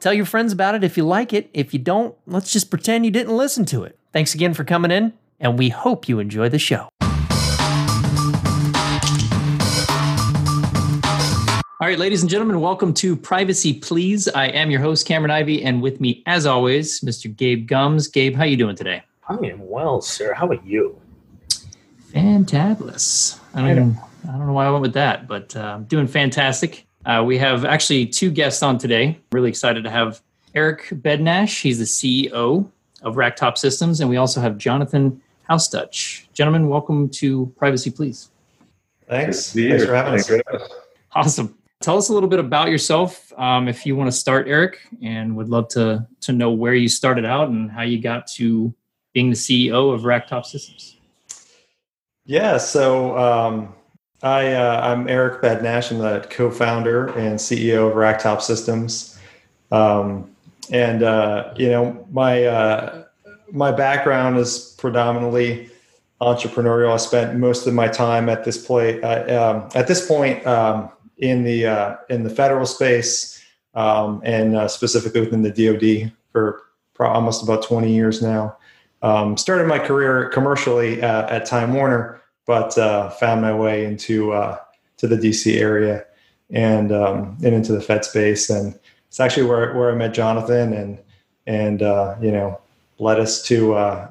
Tell your friends about it if you like it. If you don't, let's just pretend you didn't listen to it. Thanks again for coming in, and we hope you enjoy the show. All right, ladies and gentlemen, welcome to Privacy Please. I am your host, Cameron Ivey, and with me, as always, Mr. Gabe Gumbs. Gabe, how you doing today? I am well, sir. How about you? Fantabulous. I don't, even, I don't know why I went with that, but uh, I'm doing fantastic. Uh, we have actually two guests on today. Really excited to have Eric Bednash. He's the CEO of Racktop Systems, and we also have Jonathan Halstuch. Gentlemen, welcome to Privacy Please. Thanks. Thanks for having us. Awesome. Tell us a little bit about yourself, um, if you want to start, Eric, and would love to to know where you started out and how you got to being the CEO of Racktop Systems. Yeah, so um, I, uh, I'm Eric Bednash. I'm the co-founder and CEO of Racktop Systems. Um, and uh, you know, my uh, my background is predominantly entrepreneurial. I spent most of my time at this point uh, um, at this point um, in the uh, in the federal space um, and uh, specifically within the DoD for almost about 20 years now. Um, started my career commercially at Time Warner, but uh, found my way into uh, to the DC area and um, and into the Fed space. And it's actually where where I met Jonathan and and uh, you know led us to uh,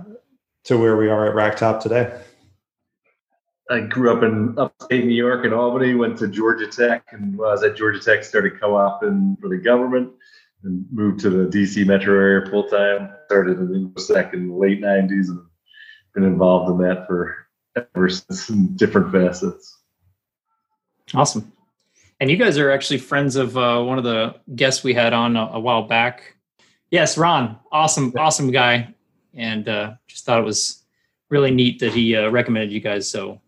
to where we are at Racktop today. I grew up in upstate New York in Albany, went to Georgia Tech, and while I was at Georgia Tech, started co-oping for the government and moved to the DC metro area full time. Started in InfoSec in the late '90s and been involved in that for ever since in different facets. Awesome. And you guys are actually friends of uh, one of the guests we had on a, a, while back. Yes, Ron. Awesome, awesome guy. And uh, just thought it was really neat that he uh, recommended you guys. So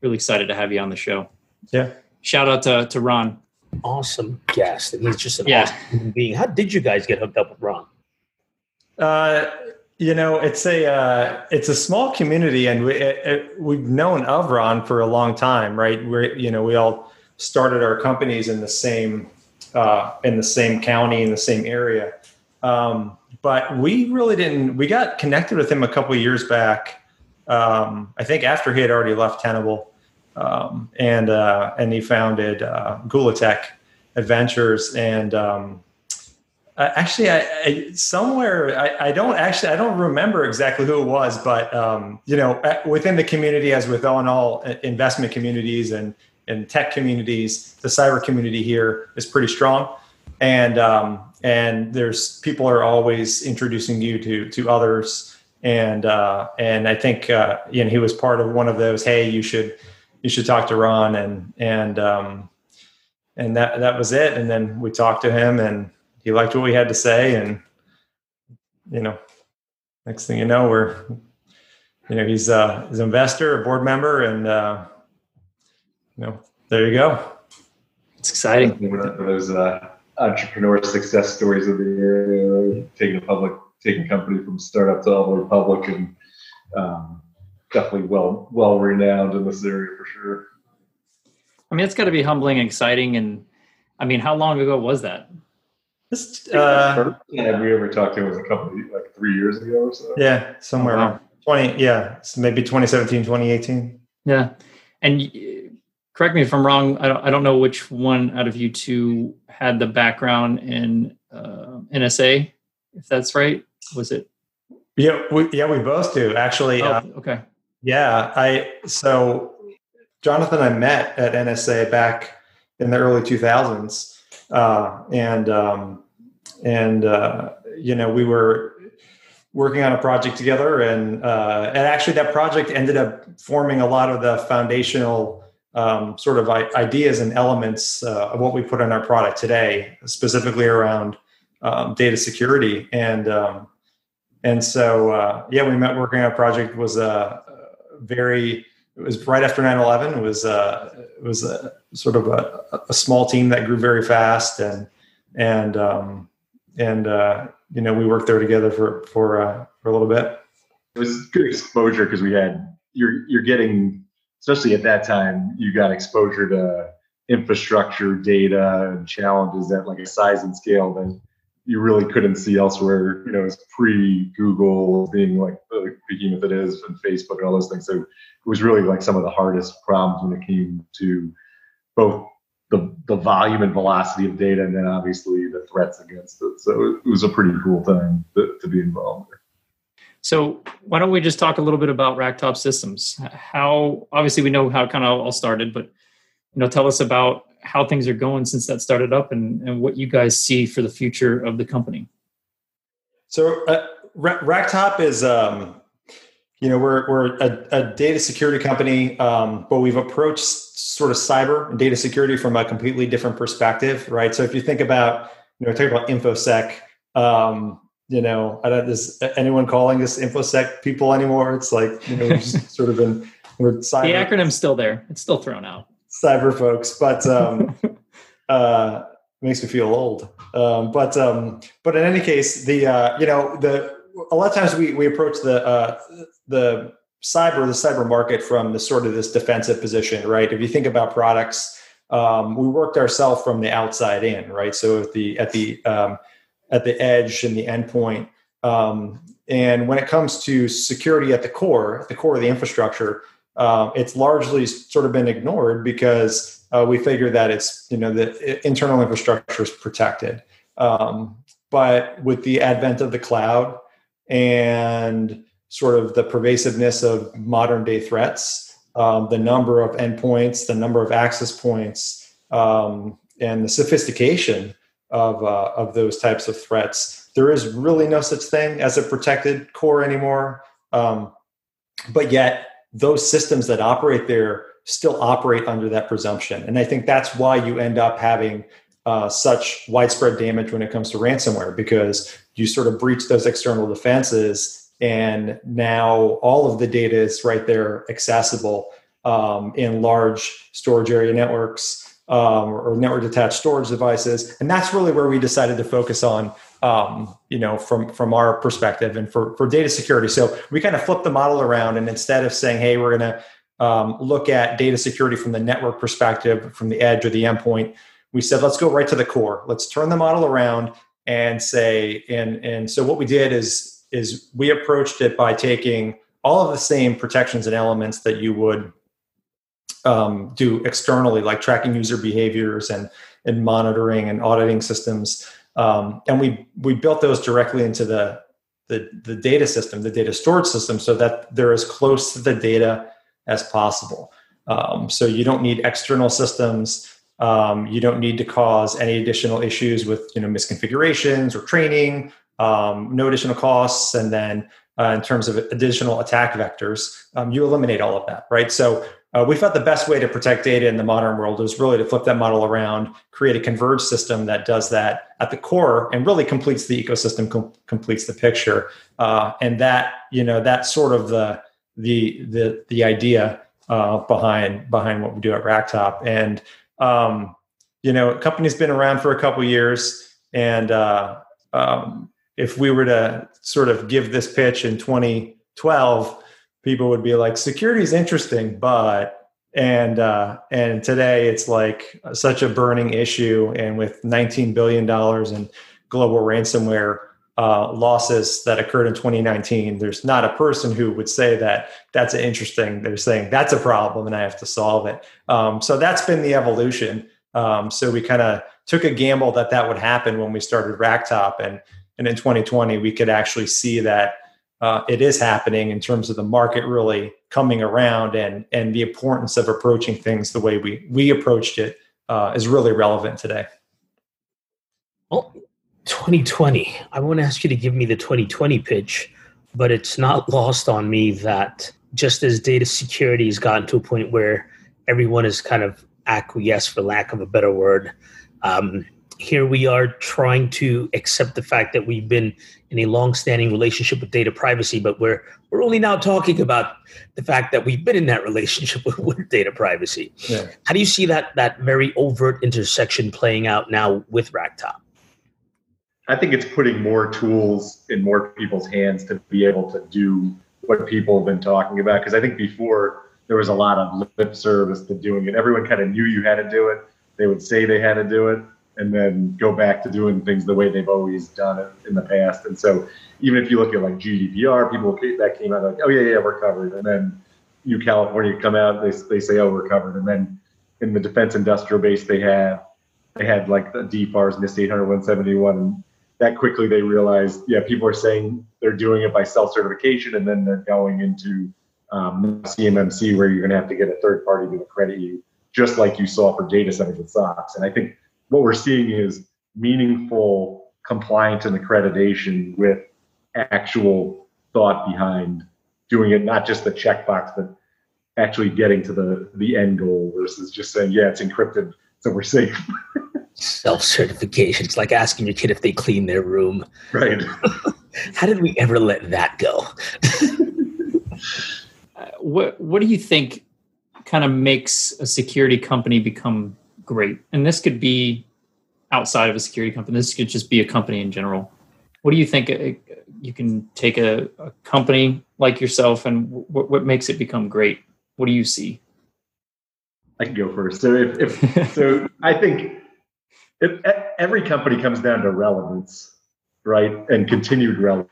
really excited to have you on the show. Yeah. Shout out to, to Ron awesome guest, and he's just an yeah. awesome being. How did you guys get hooked up with Ron? Uh, you know, it's a uh, it's a small community, and we it, it, we've known of Ron for a long time, right? We're you know we all started our companies in the same uh, in the same county in the same area, um, but we really didn't. We got connected with him a couple years back. Um, I think after he had already left Tenable um, and uh, and he founded uh, Gula Tech Adventures. And um, actually, I, I somewhere I, I, don't actually I don't remember exactly who it was, but um, you know, within the community, as with all in all investment communities and and tech communities, the cyber community here is pretty strong. And um, and there's people are always introducing you to to others and uh, and I think uh, you know he was part of one of those. Hey, you should you should talk to Ron and and um, and that that was it. And then we talked to him, and he liked what we had to say, and you know, next thing you know, we're you know he's uh, he's an investor, a board member, and uh, you know, there you go. It's exciting. One of those uh, entrepreneur success stories of the year, taking a public, taking a company from startup to all the public, and um, definitely well well renowned in this area for sure. I mean, it's got to be humbling and exciting. And I mean, how long ago was that? Just, uh, yeah, we ever talked to him was a couple of, like three years ago or so. Yeah, somewhere oh, wow. 20, yeah, maybe 2017, 2018. Yeah. And correct me if I'm wrong. I don't, I don't know which one out of you two had the background in uh, NSA, if that's right. Was it? Yeah, we, yeah, we both do actually. Oh, uh, okay. Yeah, I so Jonathan I met at NSA back in the early 2000s, uh, and um, and uh, you know we were working on a project together, and uh, and actually that project ended up forming a lot of the foundational um, sort of ideas and elements uh, of what we put in our product today, specifically around um, data security. And um, and so uh, yeah, we met working on a project was a very it was right after 9-11 it was uh, it was a sort of a, a, small team that grew very fast and and um, and uh, you know we worked there together for for uh, for a little bit it was good exposure because we had you're you're getting especially at that time you got exposure to infrastructure data and challenges at like a size and scale that you really couldn't see elsewhere. You know, it's pre Google being like the behemoth it is, and Facebook and all those things. So it was really like some of the hardest problems when it came to both the the volume and velocity of data, and then obviously the threats against it. So it was a pretty cool time to, to be involved. So why don't we just talk a little bit about Racktop Systems? How obviously we know how it kind of all started, but you know, tell us about how things are going since that started up and, and what you guys see for the future of the company. So, uh, Racktop is, um, you know, we're, we're a, a data security company, um, but we've approached sort of cyber and data security from a completely different perspective, right? So, if you think about, you know, talk about infosec, um, you know, I don't, is anyone calling us infosec people anymore? It's like, you know, we've sort of been, we're cyber. The acronym's still there. It's still thrown out cyber folks, but um, uh, makes me feel old. Um, but um, but in any case, the uh, you know the a lot of times we we approach the uh, the cyber the cyber market from the sort of this defensive position, right? If you think about products, um, we worked ourselves from the outside in, right? So at the at the um, at the edge and the endpoint. Um, and when it comes to security at the core, at the core of the infrastructure, um, it's largely sort of been ignored because uh, we figure that it's you know the internal infrastructure is protected. Um, but with the advent of the cloud and sort of the pervasiveness of modern day threats, um, the number of endpoints, the number of access points, um, and the sophistication of uh, of those types of threats, there is really no such thing as a protected core anymore. Um, but yet those systems that operate there still operate under that presumption. And I think that's why you end up having uh, such widespread damage when it comes to ransomware because you sort of breach those external defenses and now all of the data is right there accessible um, in large storage area networks um, or network attached storage devices and that's really where we decided to focus on um, you know, from from our perspective and for for data security. So we kind of flip the model around, and instead of saying, "Hey, we're going to um, look at data security from the network perspective, from the edge or the endpoint," we said, "Let's go right to the core. Let's turn the model around and say." And and so what we did is is we approached it by taking all of the same protections and elements that you would um, do externally, like tracking user behaviors and and monitoring and auditing systems um, and we we built those directly into the, the the data system, the data storage system, so that they're as close to the data as possible. Um, so you don't need external systems. Um, you don't need to cause any additional issues with you know misconfigurations or training. Um, no additional costs, and then uh, in terms of additional attack vectors, um, you eliminate all of that, right? So uh, we thought the best way to protect data in the modern world is really to flip that model around, create a converged system that does that at the core and really completes the ecosystem, com- completes the picture, uh, and that you know that's sort of the the the the idea uh, behind behind what we do at Racktop. And um, you know, company's been around for a couple years, and uh, um, if we were to sort of give this pitch in 2012 people would be like, security is interesting, but and uh, and today it's like such a burning issue, and with 19 billion dollars in global ransomware uh, losses that occurred in 2019, there's not a person who would say that that's an interesting. They're saying that's a problem, and I have to solve it. Um, so that's been the evolution. Um, so we kind of took a gamble that that would happen when we started Racktop, and and in 2020 we could actually see that uh, it is happening in terms of the market really coming around and and the importance of approaching things the way we we approached it uh, is really relevant today. Well, 2020. I won't ask you to give me the 2020 pitch, but it's not lost on me that just as data security has gotten to a point where everyone is kind of acquiesced, for lack of a better word, um, here we are trying to accept the fact that we've been in a long-standing relationship with data privacy, but we're we're only now talking about the fact that we've been in that relationship with, with data privacy. Yeah. How do you see that that very overt intersection playing out now with Racktop? I think it's putting more tools in more people's hands to be able to do what people have been talking about. Because I think before there was a lot of lip service to doing it. Everyone kind of knew you had to do it. They would say they had to do it and then go back to doing things the way they've always done it in the past. And so even if you look at like GDPR, people that came out like, oh yeah, yeah, we're covered. And then you California come out, they, they say, oh, we're covered. And then in the defense industrial base, they have, they had like the DFARS, NIST 800 171. And that quickly they realized, yeah, people are saying they're doing it by self-certification and then they're going into um, CMMC where you're going to have to get a third party to accredit you, just like you saw for data centers with SOX. And I think what we're seeing is meaningful compliance and accreditation with actual thought behind doing it, not just the checkbox, but actually getting to the the end goal versus just saying, yeah, it's encrypted, so we're safe. Self certification. It's like asking your kid if they clean their room. Right. How did we ever let that go? uh, what What do you think kind of makes a security company become great. And this could be outside of a security company. This could just be a company in general. What do you think uh, you can take a, a company like yourself and what, what makes it become great? What do you see? I can go first. So if, if so, I think if every company comes down to relevance, right, and continued relevance.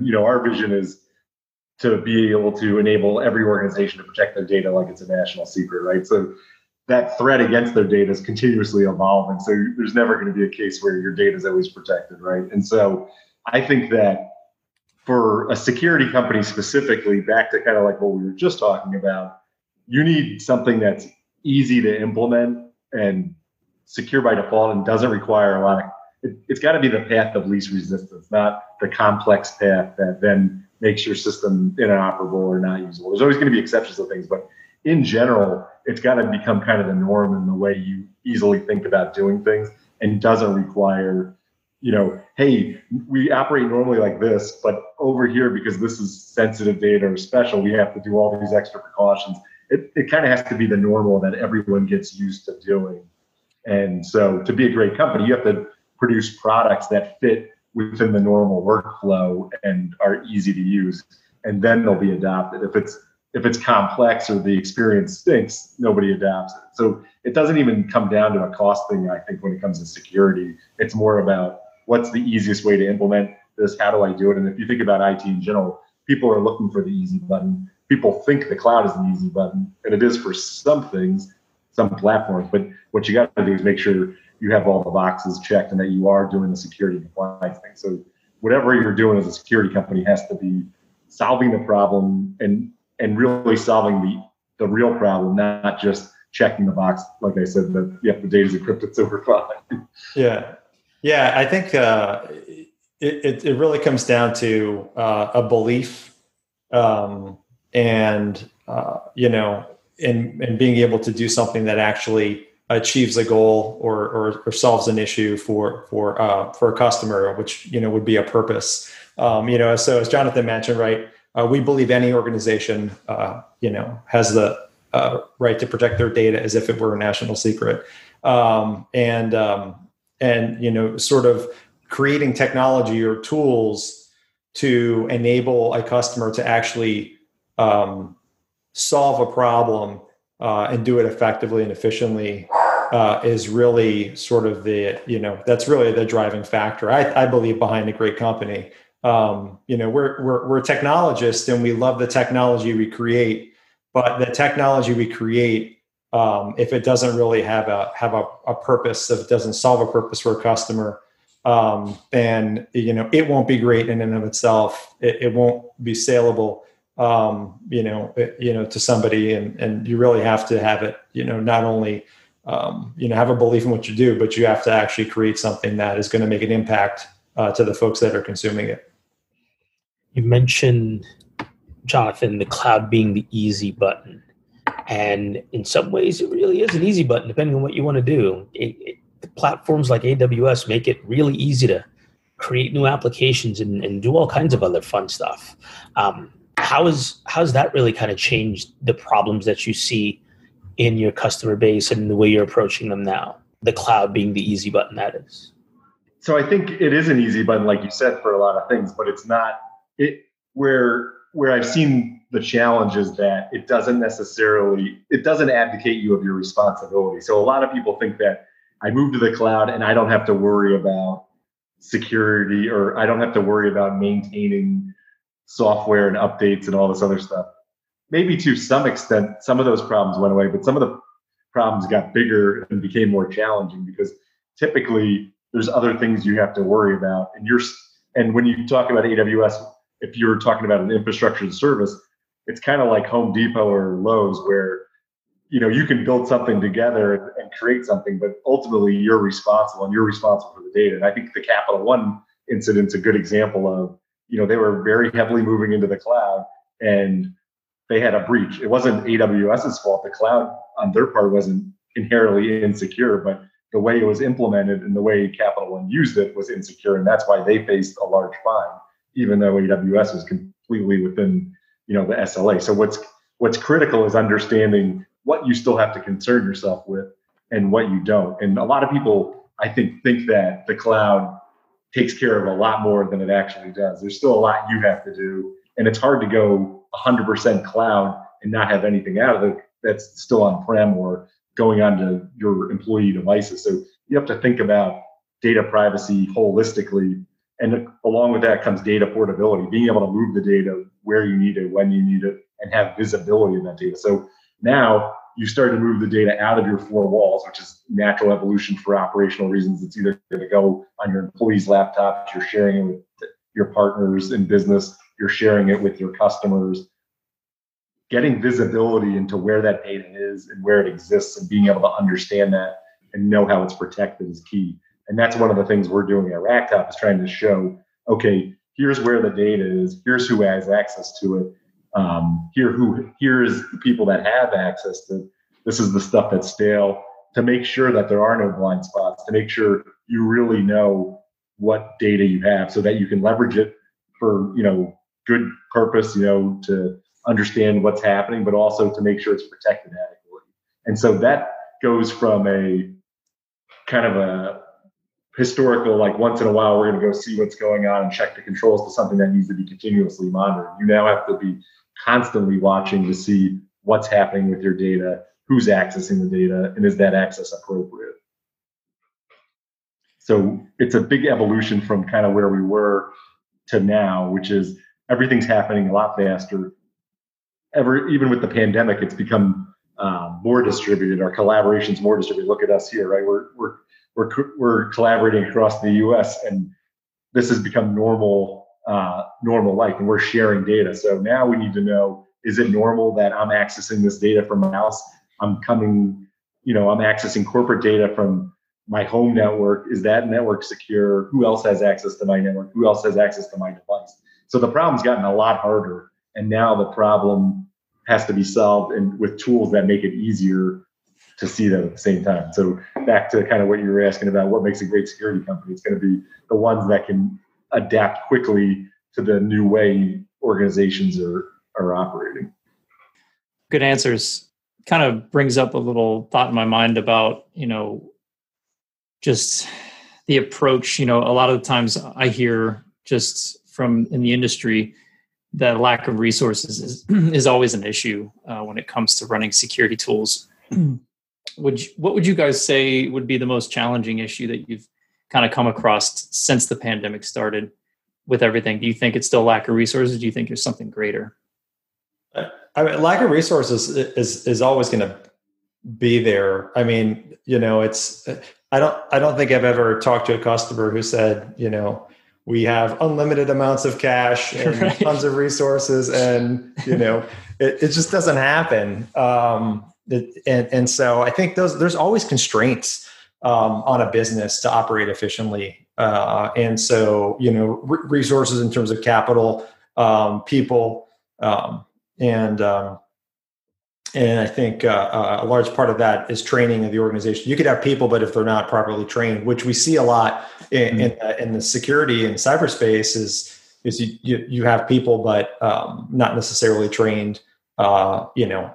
You know, our vision is to be able to enable every organization to protect their data like it's a national secret, right? So that threat against their data is continuously evolving. So there's never going to be a case where your data is always protected, right? And so I think that for a security company specifically, back to kind of like what we were just talking about, you need something that's easy to implement and secure by default and doesn't require a lot of it, has got to be the path of least resistance, not the complex path that then makes your system inoperable or not usable. There's always going to be exceptions to things, but in general, it's got to become kind of the norm in the way you easily think about doing things and doesn't require, you know, hey, we operate normally like this, but over here, because this is sensitive data or special, we have to do all these extra precautions. It, it kind of has to be the normal that everyone gets used to doing. And so to be a great company, you have to produce products that fit within the normal workflow and are easy to use. And then they'll be adopted. If it's if it's complex or the experience stinks, nobody adapts it. So it doesn't even come down to a cost thing, I think, when it comes to security. It's more about what's the easiest way to implement this? How do I do it? And if you think about IT in general, people are looking for the easy button. People think the cloud is the easy button, and it is for some things, some platforms. But what you got to do is make sure you have all the boxes checked and that you are doing the security compliance thing. So whatever you're doing as a security company has to be solving the problem and and really solving the the real problem, not just checking the box. Like I said, that yep, the data is encrypted, so we're fine. Yeah, yeah. I think uh, it, it, it really comes down to uh, a belief, um, and uh, you know, and and being able to do something that actually achieves a goal or, or, or solves an issue for for uh, for a customer, which you know would be a purpose. Um, you know, so as Jonathan mentioned, right, uh, we believe any organization, uh, you know, has the uh, right to protect their data as if it were a national secret, um, and um, and you know, sort of creating technology or tools to enable a customer to actually um, solve a problem uh, and do it effectively and efficiently uh, is really sort of the you know that's really the driving factor I, I believe behind a great company. Um, you know we're, we're we're technologists and we love the technology we create but the technology we create um, if it doesn't really have a have a, a, purpose if it doesn't solve a purpose for a customer um, then you know it won't be great in and of itself. It, it won't be saleable um, you know you know to somebody and and you really have to have it you know not only um, you know have a belief in what you do but you have to actually create something that is going to make an impact uh, to the folks that are consuming it you mentioned Jonathan, the cloud being the easy button. And in some ways, it really is an easy button, depending on what you want to do. It, it, platforms like AWS make it really easy to create new applications and, and do all kinds of other fun stuff. Um, how is how's that really kind of changed the problems that you see in your customer base and the way you're approaching them now? The cloud being the easy button that is. So I think it is an easy button, like you said, for a lot of things, but it's not it where where I've seen the challenge is that it doesn't necessarily it doesn't abdicate you of your responsibility. So a lot of people think that I move to the cloud and I don't have to worry about security or I don't have to worry about maintaining software and updates and all this other stuff. Maybe to some extent, some of those problems went away, but some of the problems got bigger and became more challenging because typically there's other things you have to worry about. And you're and when you talk about AWS, if you're talking about an infrastructure service, it's kind of like Home Depot or Lowe's where you know you can build something together and create something, but ultimately you're responsible and you're responsible for the data. And I think the Capital One incident's a good example of you know they were very heavily moving into the cloud and they had a breach. It wasn't AWS's fault. The cloud on their part wasn't inherently insecure, but the way it was implemented and the way Capital One used it was insecure, and that's why they faced a large fine, even though AWS was completely within you know the SLA. So what's what's critical is understanding what you still have to concern yourself with and what you don't. And a lot of people, I think, think that the cloud takes care of a lot more than it actually does. There's still a lot you have to do, and it's hard to go 100% cloud and not have anything out of it that's still on prem or going onto your employee devices. So you have to think about data privacy holistically. And along with that comes data portability, being able to move the data where you need it, when you need it, and have visibility in that data. So now you start to move the data out of your four walls, which is natural evolution for operational reasons. It's either going to go on your employees' laptops, you're sharing it with your partners in business, you're sharing it with your customers. Getting visibility into where that data is and where it exists and being able to understand that and know how it's protected is key. And that's one of the things we're doing at Racktop is trying to show, okay, here's where the data is, here's who has access to it, um, here who here's the people that have access to this is the stuff that's stale to make sure that there are no blind spots to make sure you really know what data you have so that you can leverage it for you know good purpose you know to understand what's happening but also to make sure it's protected adequately. And so that goes from a kind of a historical, like once in a while, we're going to go see what's going on and check the controls to something that needs to be continuously monitored. You now have to be constantly watching to see what's happening with your data, who's accessing the data, and is that access appropriate? So it's a big evolution from kind of where we were to now, which is everything's happening a lot faster. Ever, even with the pandemic, it's become uh, more distributed. Our collaboration's more distributed. Look at us here, right? We're we're we're we're collaborating across the U.S. and this has become normal uh, normal life, and we're sharing data. So now we need to know: is it normal that I'm accessing this data from my house? I'm coming, you know, I'm accessing corporate data from my home network. Is that network secure? Who else has access to my network? Who else has access to my device? So the problem's gotten a lot harder, and now the problem has to be solved and with tools that make it easier to see them at the same time. So back to kind of what you were asking about, what makes a great security company? It's going to be the ones that can adapt quickly to the new way organizations are are operating. Good answers. Kind of brings up a little thought in my mind about you know just the approach. You know, a lot of the times I hear just from in the industry that lack of resources is is always an issue uh, when it comes to running security tools. would you, what would you guys say would be the most challenging issue that you've kind of come across since the pandemic started with everything? Do you think it's still lack of resources? Do you think there's something greater? I mean, lack of resources is is always going to be there. I mean, you know, it's I don't I don't think I've ever talked to a customer who said, you know, we have unlimited amounts of cash and right. tons of resources, and you know, it, it just doesn't happen. Um, and and so I think those there's always constraints um, on a business to operate efficiently. Uh, and so, you know, re- resources in terms of capital, um, people, um, and um, and I think uh, a large part of that is training of the organization. You could have people, but if they're not properly trained, which we see a lot in, mm-hmm. in, uh, in the security and cyberspace, is is you, you, you have people, but um, not necessarily trained, uh, you know,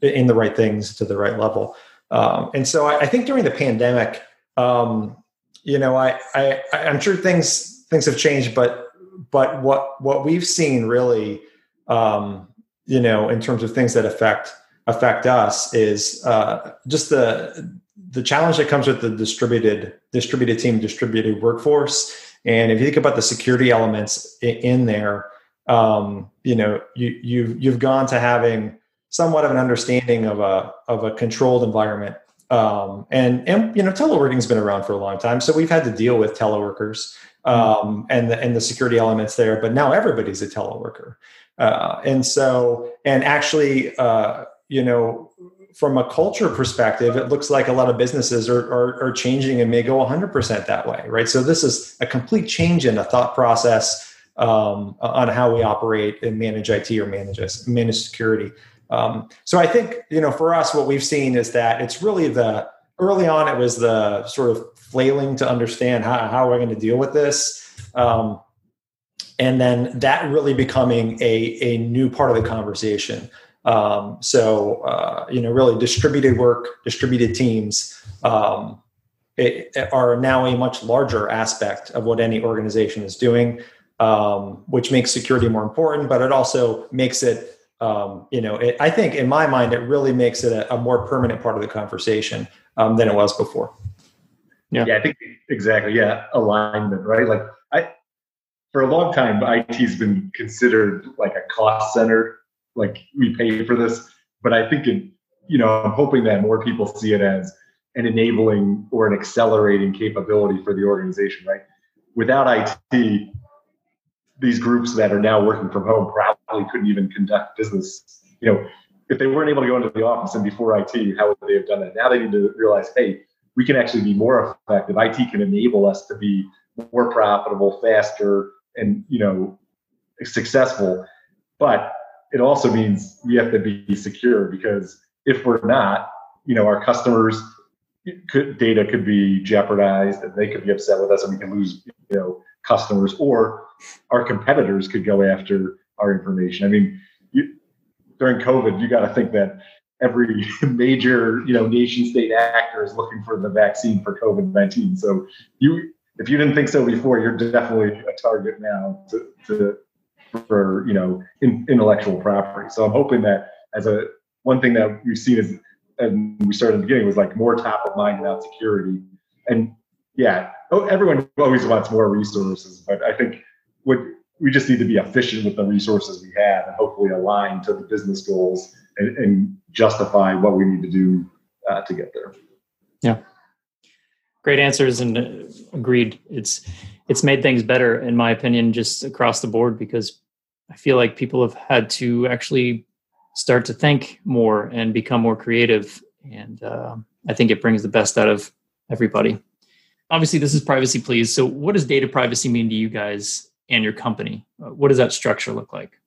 in the right things to the right level. Um, and so I, I, think during the pandemic, um, you know, I, I I'm sure things things have changed, but but what what we've seen really, um, you know, in terms of things that affect affect us is uh, just the the challenge that comes with the distributed distributed team, distributed workforce. And if you think about the security elements in there, um, you know, you you've you've gone to having somewhat of an understanding of a of a controlled environment. Um, and and you know, teleworking's been around for a long time, so we've had to deal with teleworkers um, and the and the security elements there. But now everybody's a teleworker, uh, and so and actually, uh, you know, from a culture perspective, it looks like a lot of businesses are, are, are changing and may go 100% that way, right? So this is a complete change in the thought process um, on how we operate and manage IT or manage manage security. Um, so I think you know, for us, what we've seen is that it's really the early on it was the sort of flailing to understand how how are we're going to deal with this. Um, and then that really becoming a, a new part of the conversation um, so uh, you know, really distributed work, distributed teams um, it, it are now a much larger aspect of what any organization is doing, um, which makes security more important. But it also makes it, um, you know, it, I think in my mind, it really makes it a, a more permanent part of the conversation um, than it was before. Yeah. yeah, I think exactly. Yeah, alignment, right? Like I, for a long time, IT's been considered like a cost center like we pay for this. But I think it, you know, I'm hoping that more people see it as an enabling or an accelerating capability for the organization, right? Without IT, these groups that are now working from home probably couldn't even conduct business. You know, if they weren't able to go into the office and before IT, how would they have done that? Now they need to realize, hey, we can actually be more effective. IT can enable us to be more profitable, faster, and you know, successful. But it also means we have to be secure because if we're not, you know, our customers could, data could be jeopardized and they could be upset with us and we can lose, you know, customers or our competitors could go after our information. I mean, you, during COVID, you got to think that every major, you know, nation state actor is looking for the vaccine for COVID-19. So you, if you didn't think so before, you're definitely a target now to, to for you know in, intellectual property. So I'm hoping that as a one thing that we've seen is and we started in the beginning was like more top of mind about security. And yeah, oh, everyone always wants more resources, but I think what we just need to be efficient with the resources we have and hopefully align to the business goals and, and justify what we need to do uh, to get there. Yeah. Great answers and uh, agreed. It's it's made things better in my opinion just across the board because I feel like people have had to actually start to think more and become more creative. And uh, I think it brings the best out of everybody. Obviously, this is privacy, please. So, what does data privacy mean to you guys and your company? Uh, what does that structure look like?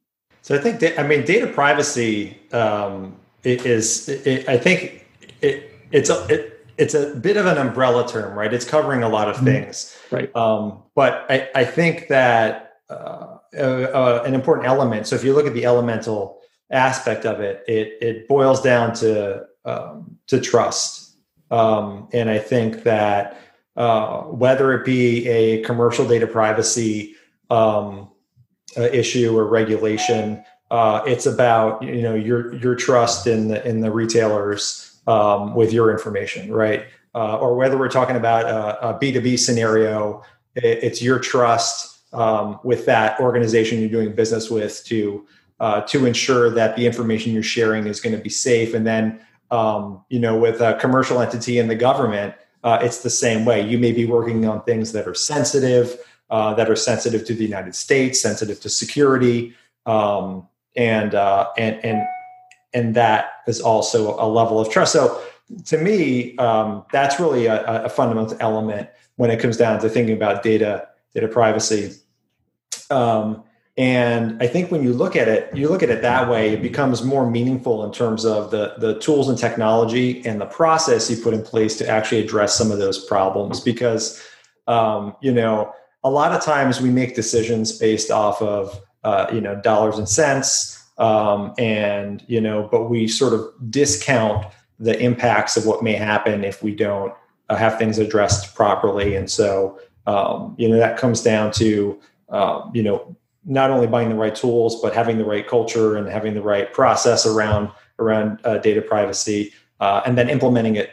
So, I think, I mean, data privacy um, is, it, I think it, it's a, it, it's a bit of an umbrella term, right? It's covering a lot of mm-hmm. things, right? Um, but I, I think that uh, uh, an important element. So if you look at the elemental aspect of it, it it boils down to um, to trust. Um, and I think that uh, whether it be a commercial data privacy um, uh, issue or regulation, uh, it's about you know your your trust in the in the retailers um, with your information, right? Uh, or whether we're talking about a B two B scenario, it, it's your trust um, with that organization you're doing business with to uh, to ensure that the information you're sharing is going to be safe. And then, um, you know, with a commercial entity in the government, uh, it's the same way. You may be working on things that are sensitive, uh, that are sensitive to the United States, sensitive to security, um, and uh, and and and that is also a level of trust. So, to me, um, that's really a, a fundamental element when it comes down to thinking about data data privacy. Um, And I think when you look at it, you look at it that way, it becomes more meaningful in terms of the, the tools and technology and the process you put in place to actually address some of those problems. Because, um, you know, a lot of times we make decisions based off of, uh, you know, dollars and cents. Um, and, you know, but we sort of discount the impacts of what may happen if we don't uh, have things addressed properly. And so, um, you know, that comes down to, um, you know, not only buying the right tools, but having the right culture and having the right process around around uh, data privacy, uh, and then implementing it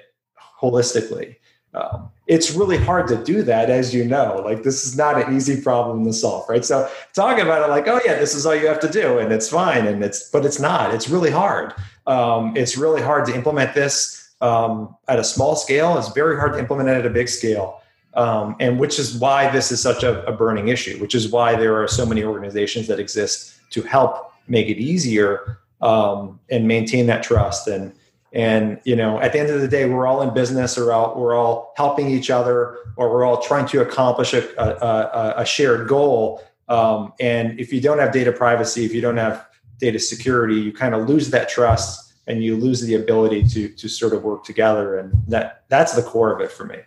holistically. Um, it's really hard to do that, as you know. Like this is not an easy problem to solve, right? So talking about it like, oh yeah, this is all you have to do, and it's fine, and it's but it's not. It's really hard. Um, it's really hard to implement this um, at a small scale. It's very hard to implement it at a big scale um, and which is why this is such a, a, burning issue which is why there are so many organizations that exist to help make it easier um, and maintain that trust. And and you know at the end of the day we're all in business or all, we're all helping each other or we're all trying to accomplish a, a, a shared goal. Um, and if you don't have data privacy if you don't have data security you kind of lose that trust and you lose the ability to to sort of work together. And that that's the core of it for me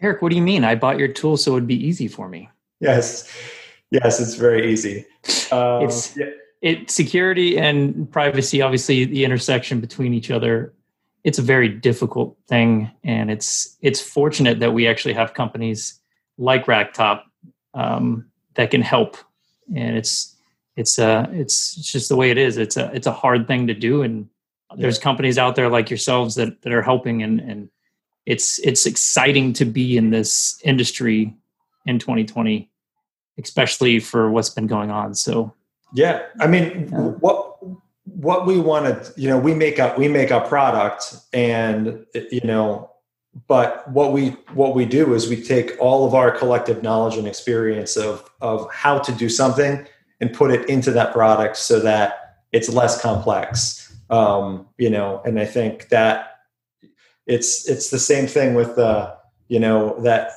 Eric, what do you mean? I bought your tool so it would be easy for me. Yes, yes, it's very easy. Um, it's yeah. it security and privacy. Obviously, the intersection between each other. It's a very difficult thing, and it's it's fortunate that we actually have companies like Racktop um, that can help. And it's it's uh it's, it's just the way it is. It's a it's a hard thing to do, and there's companies out there like yourselves that that are helping and and it's it's exciting to be in this industry in 2020 especially for what's been going on so yeah i mean yeah. what what we want to you know we make up we make a product and you know but what we what we do is we take all of our collective knowledge and experience of of how to do something and put it into that product so that it's less complex um, you know and i think that it's it's the same thing with uh, you know that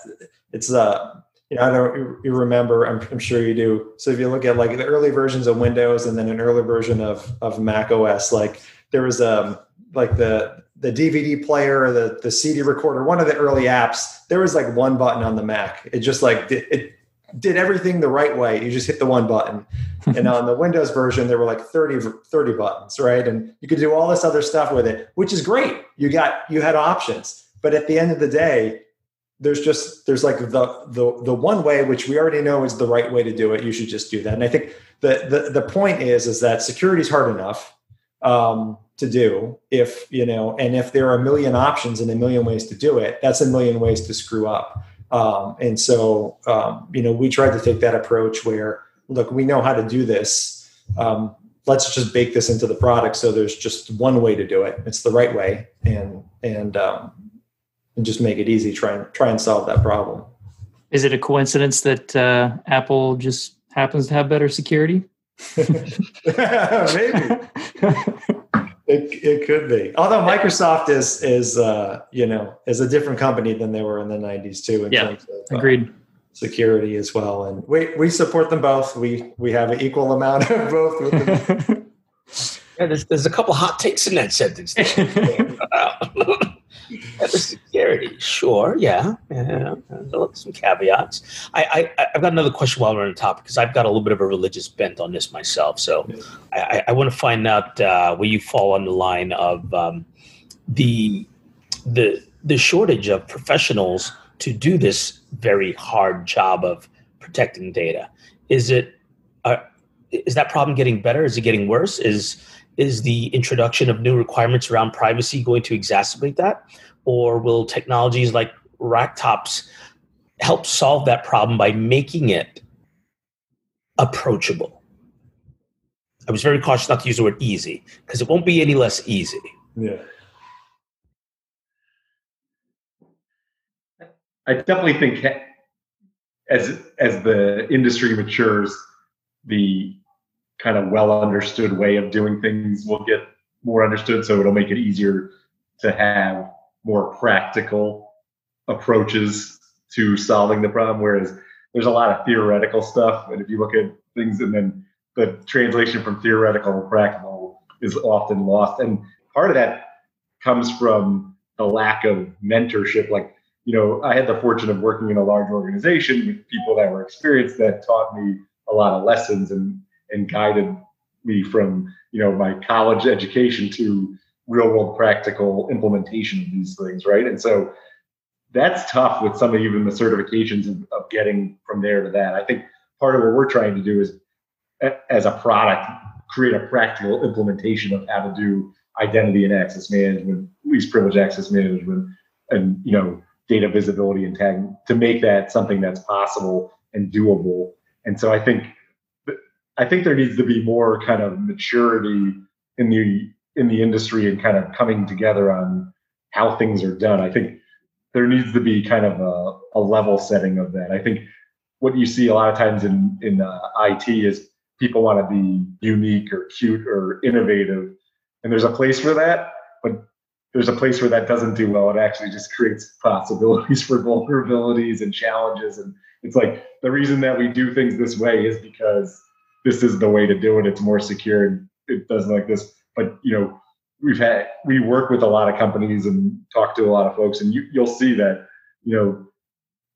it's uh you know I don't you remember I'm, I'm sure you do. So if you look at like the early versions of Windows and then an early version of of Mac OS, like there was um like the the DVD player or the the CD recorder, one of the early apps, there was like one button on the Mac. It just like it, it did everything the right way. You just hit the one button. and on the Windows version, there were like 30, 30 buttons, right? And you could do all this other stuff with it, which is great. You got you had options. But at the end of the day, there's just there's like the the the one way which we already know is the right way to do it. You should just do that. And I think the the, the point is is that security is hard enough um, to do if you know, and if there are a million options and a million ways to do it, that's a million ways to screw up. Um, and so, um, you know, we tried to take that approach where, look, we know how to do this. Um, let's just bake this into the product. So there's just one way to do it. It's the right way, and and um, and just make it easy. Try and try and solve that problem. Is it a coincidence that uh, Apple just happens to have better security? Maybe. It, it could be. Although Microsoft is is uh, you know is a different company than they were in the '90s too. In yeah, terms of, uh, agreed. security as well, and we we support them both. We we have an equal amount of both. yeah, there's there's a couple hot takes in that sentence. the security, sure, yeah, yeah. Some caveats. I, I I've got another question while we're on the topic because I've got a little bit of a religious bent on this myself. So I, I want to find out uh, where you fall on the line of um, the the the shortage of professionals to do this very hard job of protecting data. Is it uh, is that problem getting better? Is it getting worse? Is is the introduction of new requirements around privacy going to exacerbate that? Or will technologies like Racktops help solve that problem by making it approachable? I was very cautious not to use the word easy because it won't be any less easy. Yeah. I definitely think as as the industry matures, the kind of well understood way of doing things will get more understood. So it'll make it easier to have more practical approaches to solving the problem. Whereas there's a lot of theoretical stuff, and if you look at things, and then the translation from theoretical to practical is often lost, and part of that comes from the lack of mentorship. Like, you know, I had the fortune of working in a large organization with people that were experienced that taught me a lot of lessons and and guided me from you know my college education to real world practical implementation of these things, right? And so that's tough with some of even the certifications of, of getting from there to that. I think part of what we're trying to do is, as a product, create a practical implementation of how to do identity and access management, least privilege access management, and you know data visibility and tagging to make that something that's possible and doable. And so I think I think there needs to be more kind of maturity in the in the industry and kind of coming together on how things are done. I think there needs to be kind of a, a level setting of that. I think what you see a lot of times in in uh, IT is people want to be unique or cute or innovative, and there's a place for that, but there's a place where that doesn't do well. It actually just creates possibilities for vulnerabilities and challenges. And it's like the reason that we do things this way is because this is the way to do it. It's more secure and it does like this. But you know, we've had we work with a lot of companies and talk to a lot of folks, and you, you'll see that you know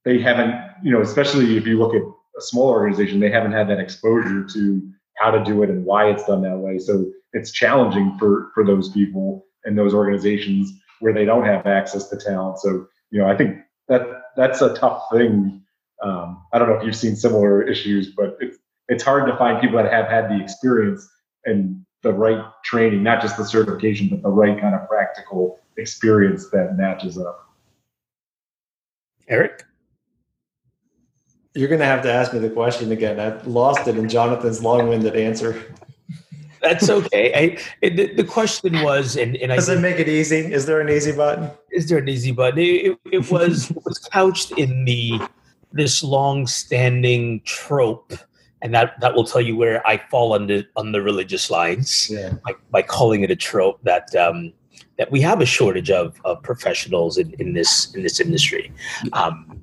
they haven't you know especially if you look at a small organization, they haven't had that exposure to how to do it and why it's done that way. So it's challenging for for those people and those organizations where they don't have access to talent. So you know, I think that that's a tough thing. Um, I don't know if you've seen similar issues, but it's it's hard to find people that have had the experience and the right training, not just the certification, but the right kind of practical experience that matches up. Eric? You're going to have to ask me the question again. I lost it in Jonathan's long winded answer. That's okay. I, it, the, question was, and, and does I, it make it easy? Is there an easy button? Is there an easy button? It, it, it was it was couched in the this long-standing trope and that that will tell you where I fall on the on the religious lines yeah. by, by calling it a trope that um, that we have a shortage of, of professionals in, in this in this industry. Um,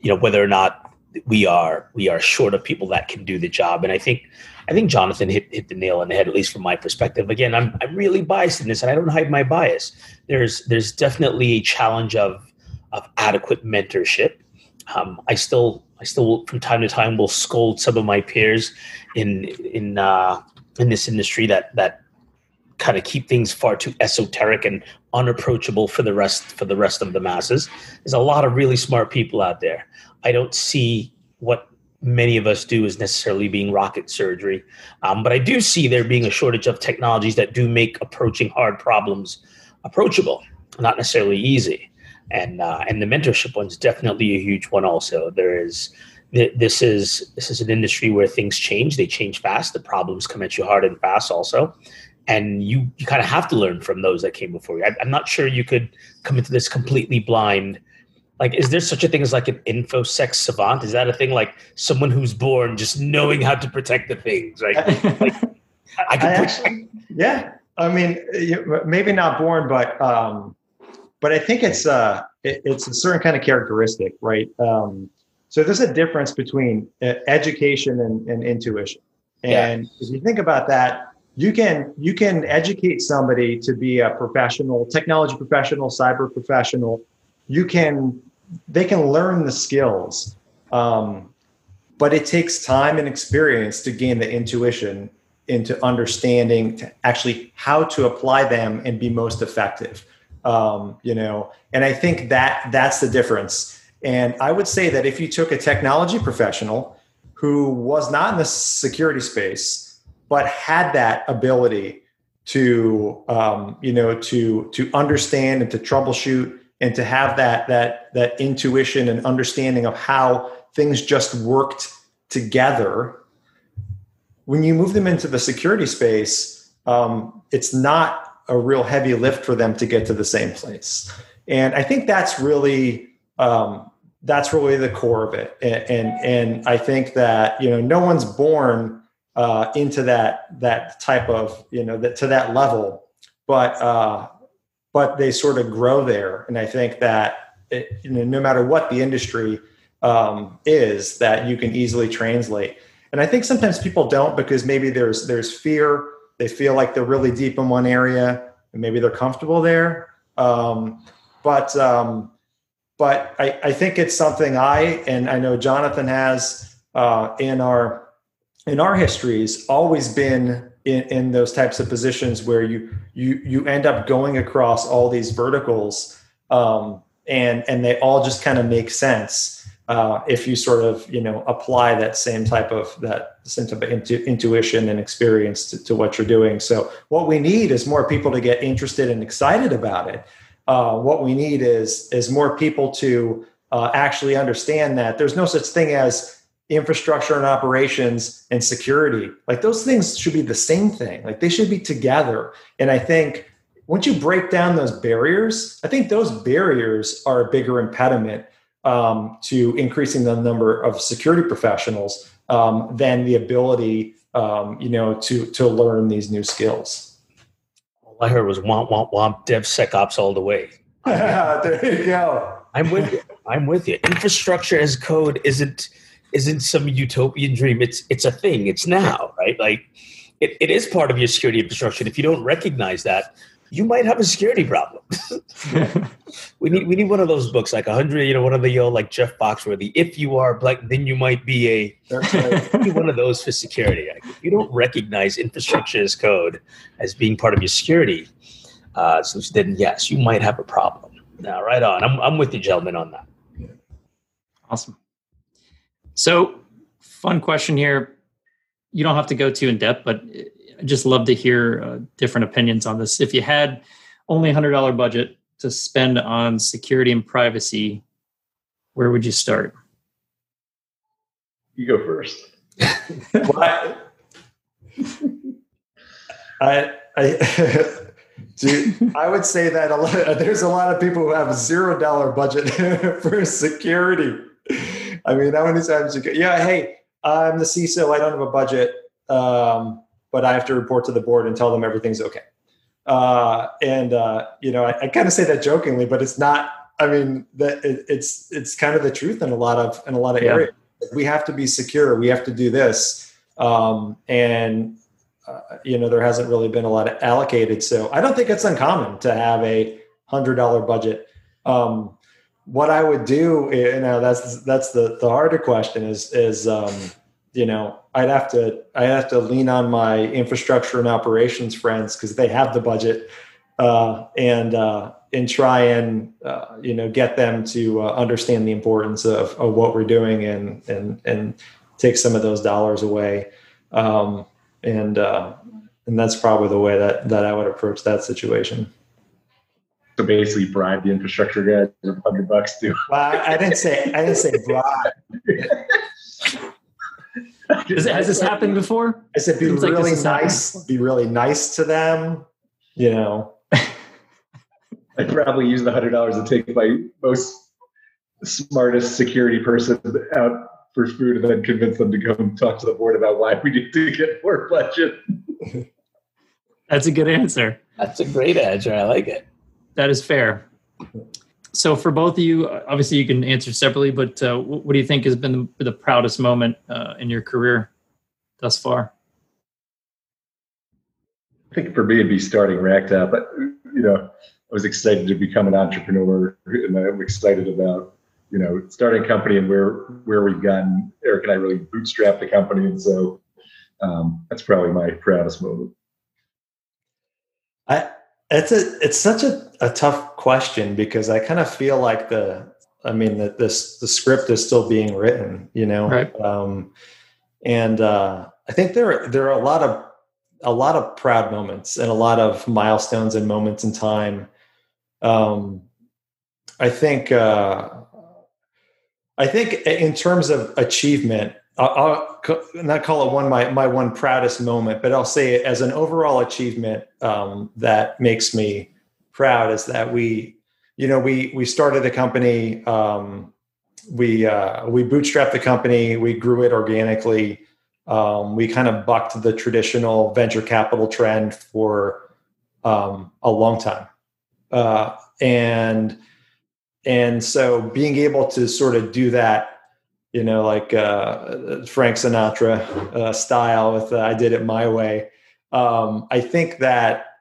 you know whether or not we are we are short of people that can do the job, and I think I think Jonathan hit, hit the nail on the head at least from my perspective. Again, I'm I'm really biased in this, and I don't hide my bias. There's there's definitely a challenge of of adequate mentorship. Um, I still I still, from time to time, will scold some of my peers in in uh, in this industry that that kind of keep things far too esoteric and unapproachable for the rest for the rest of the masses. There's a lot of really smart people out there. I don't see what many of us do as necessarily being rocket surgery, um, but I do see there being a shortage of technologies that do make approaching hard problems approachable, not necessarily easy and uh, and the mentorship one's definitely a huge one. Also, there is this is this is an industry where things change. They change fast. The problems come at you hard and fast. Also, and you you kind of have to learn from those that came before you. I, I'm not sure you could come into this completely blind. Like, is there such a thing as like an infosec savant? Is that a thing? Like someone who's born just knowing how to protect the things, right? like, I can I actually, yeah. I mean, maybe not born, but um, but I think it's uh, it, it's a certain kind of characteristic, right? Um, so there's a difference between uh, education and, and intuition, and yeah. if you think about that, you can you can educate somebody to be a professional, technology professional, cyber professional. You can they can learn the skills, um, but it takes time and experience to gain the intuition into understanding to actually how to apply them and be most effective um, you know and i think that that's the difference. And i would say that if you took a technology professional who was not in the security space but had that ability to um, you know to to understand and to troubleshoot and to have that that that intuition and understanding of how things just worked together when you move them into the security space um, it's not a real heavy lift for them to get to the same place. And I think that's really um, that's really the core of it. And, and, and I think that you know no one's born uh, into that that type of you know that to that level, but uh, but they sort of grow there. And I think that it, you know, no matter what the industry, um, is that you can easily translate. And I think sometimes people don't because maybe there's there's fear. They feel like they're really deep in one area and maybe they're comfortable there. Um, but um, but I, I think it's something I and I know Jonathan has uh, in our in our histories always been in, in those types of positions where you you you end up going across all these verticals um, and and they all just kind of make sense uh, if you sort of you know apply that same type of that type of intu- intuition and experience to, to, what you're doing. So what we need is more people to get interested and excited about it. Uh, what we need is is more people to uh, actually understand that there's no such thing as infrastructure and operations and security. Like those things should be the same thing. Like they should be together. And I think once you break down those barriers, I think those barriers are a bigger impediment um, to increasing the number of security professionals um, than the ability, um, you know, to to learn these new skills. All I heard was womp womp womp DevSecOps all the way. there you go. I'm with you. I'm with you. Infrastructure as code isn't isn't some utopian dream. It's it's a thing. It's now, right? Like it, it is part of your security infrastructure. And if you don't recognize that, you might have a security problem. we need we need one of those books, like a hundred, you know, one of the old like Jeff Foxworthy. If you are black, then you might be a. Right. one of those for security. Like, if you don't recognize infrastructure as code as being part of your security, uh, so then yes, you might have a problem. Now, right on. I'm I'm with you, gentlemen, on that. Awesome. So, fun question here. You don't have to go too in depth, but I just love to hear uh, different opinions on this. If you had only a hundred dollar budget to spend on security and privacy, where would you start? You go first. I, I, Dude, I would say that a lot, there's a lot of people who have zero dollar budget for security. I mean, how many times you go, yeah, hey, I'm the CISO, I don't have a budget. Um, but I have to report to the board and tell them everything's okay. Uh, and uh, you know, I, I kind of say that jokingly, but it's not. I mean, that it, it's it's kind of the truth in a lot of in a lot of yeah. areas. We have to be secure. We have to do this, um, and uh, you know, there hasn't really been a lot of allocated. So I don't think it's uncommon to have a hundred dollar budget. Um, what I would do, you know, that's that's the the harder question is is um, you know I'd have to I'd have to lean on my infrastructure and operations friends because they have the budget uh, and uh, and try and uh, you know get them to uh, understand the importance of, of what we're doing and and and take some of those dollars away um, and uh, and that's probably the way that that I would approach that situation. So basically, bribe the infrastructure guys with hundred bucks too. Well, I, I didn't say I didn't say bribe. Has, has this happened before? I said be Seems really like nice. Be really nice to them. You know. I'd probably use the hundred dollars to take my most smartest security person out for food and then convince them to come and talk to the board about why we need to get more budget. That's a good answer. That's a great answer. I like it. That is fair so for both of you, obviously you can answer separately, but uh, what do you think has been the, the proudest moment uh, in your career thus far? I think for me, it'd be starting Racktop. But you know, I was excited to become an entrepreneur, and I'm excited about you know starting a company and where where we've gotten. Eric and I really bootstrapped the company, and so um, that's probably my proudest moment. I it's a it's such a, a tough question because I kind of feel like the I mean that this the script is still being written, you know. Right. Um, and uh, I think there there are a lot of a lot of proud moments and a lot of milestones and moments in time. Um, I think uh, I think in terms of achievement, I'll, I'll, not call it one my my one proudest moment, but I'll say it as an overall achievement um, that makes me proud is that we, you know, we we started the company, um, we uh, we bootstrapped the company, we grew it organically, um, we kind of bucked the traditional venture capital trend for um, a long time, uh, and and so being able to sort of do that you know, like uh, Frank Sinatra uh, style with uh, "I did it my way." Um, I think that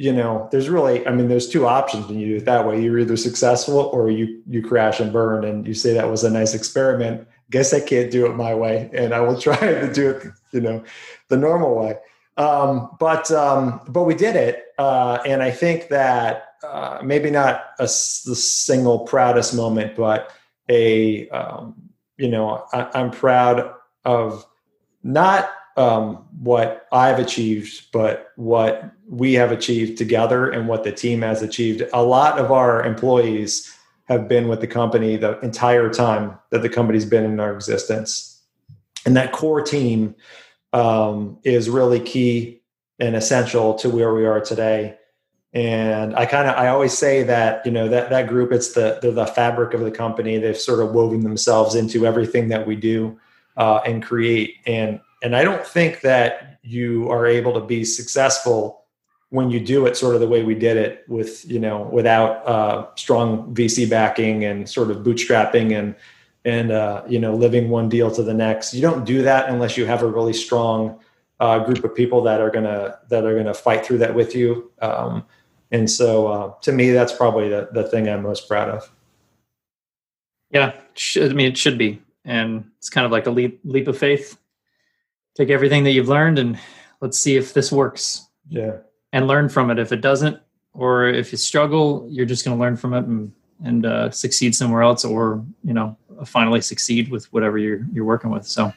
you know, there's really, I mean, there's two options when you do it that way. You're either successful or you you crash and burn, and you say that was a nice experiment. Guess I can't do it my way, and I will try to do it, you know, the normal way. Um, but um, but we did it, uh, and I think that uh, maybe not a, the single proudest moment, but a um, you know I, I'm proud of not um, what I've achieved, but what we have achieved together and what the team has achieved. A lot of our employees have been with the company the entire time that the company's been in our existence. And that core team um, is really key and essential to where we are today. And I kind of I always say that you know that that group it's the they're the fabric of the company. They've sort of woven themselves into everything that we do uh, and create. And and I don't think that you are able to be successful when you do it sort of the way we did it with you know without uh, strong VC backing and sort of bootstrapping and and uh, you know living one deal to the next. You don't do that unless you have a really strong uh, group of people that are gonna that are gonna fight through that with you. Um, and so uh, to me, that's probably the, the thing I'm most proud of. Yeah, I mean it should be, and it's kind of like a leap leap of faith. Take everything that you've learned and let's see if this works. Yeah and learn from it. If it doesn't, or if you struggle, you're just going to learn from it and and uh, succeed somewhere else, or you know, finally succeed with whatever you're you're working with. So,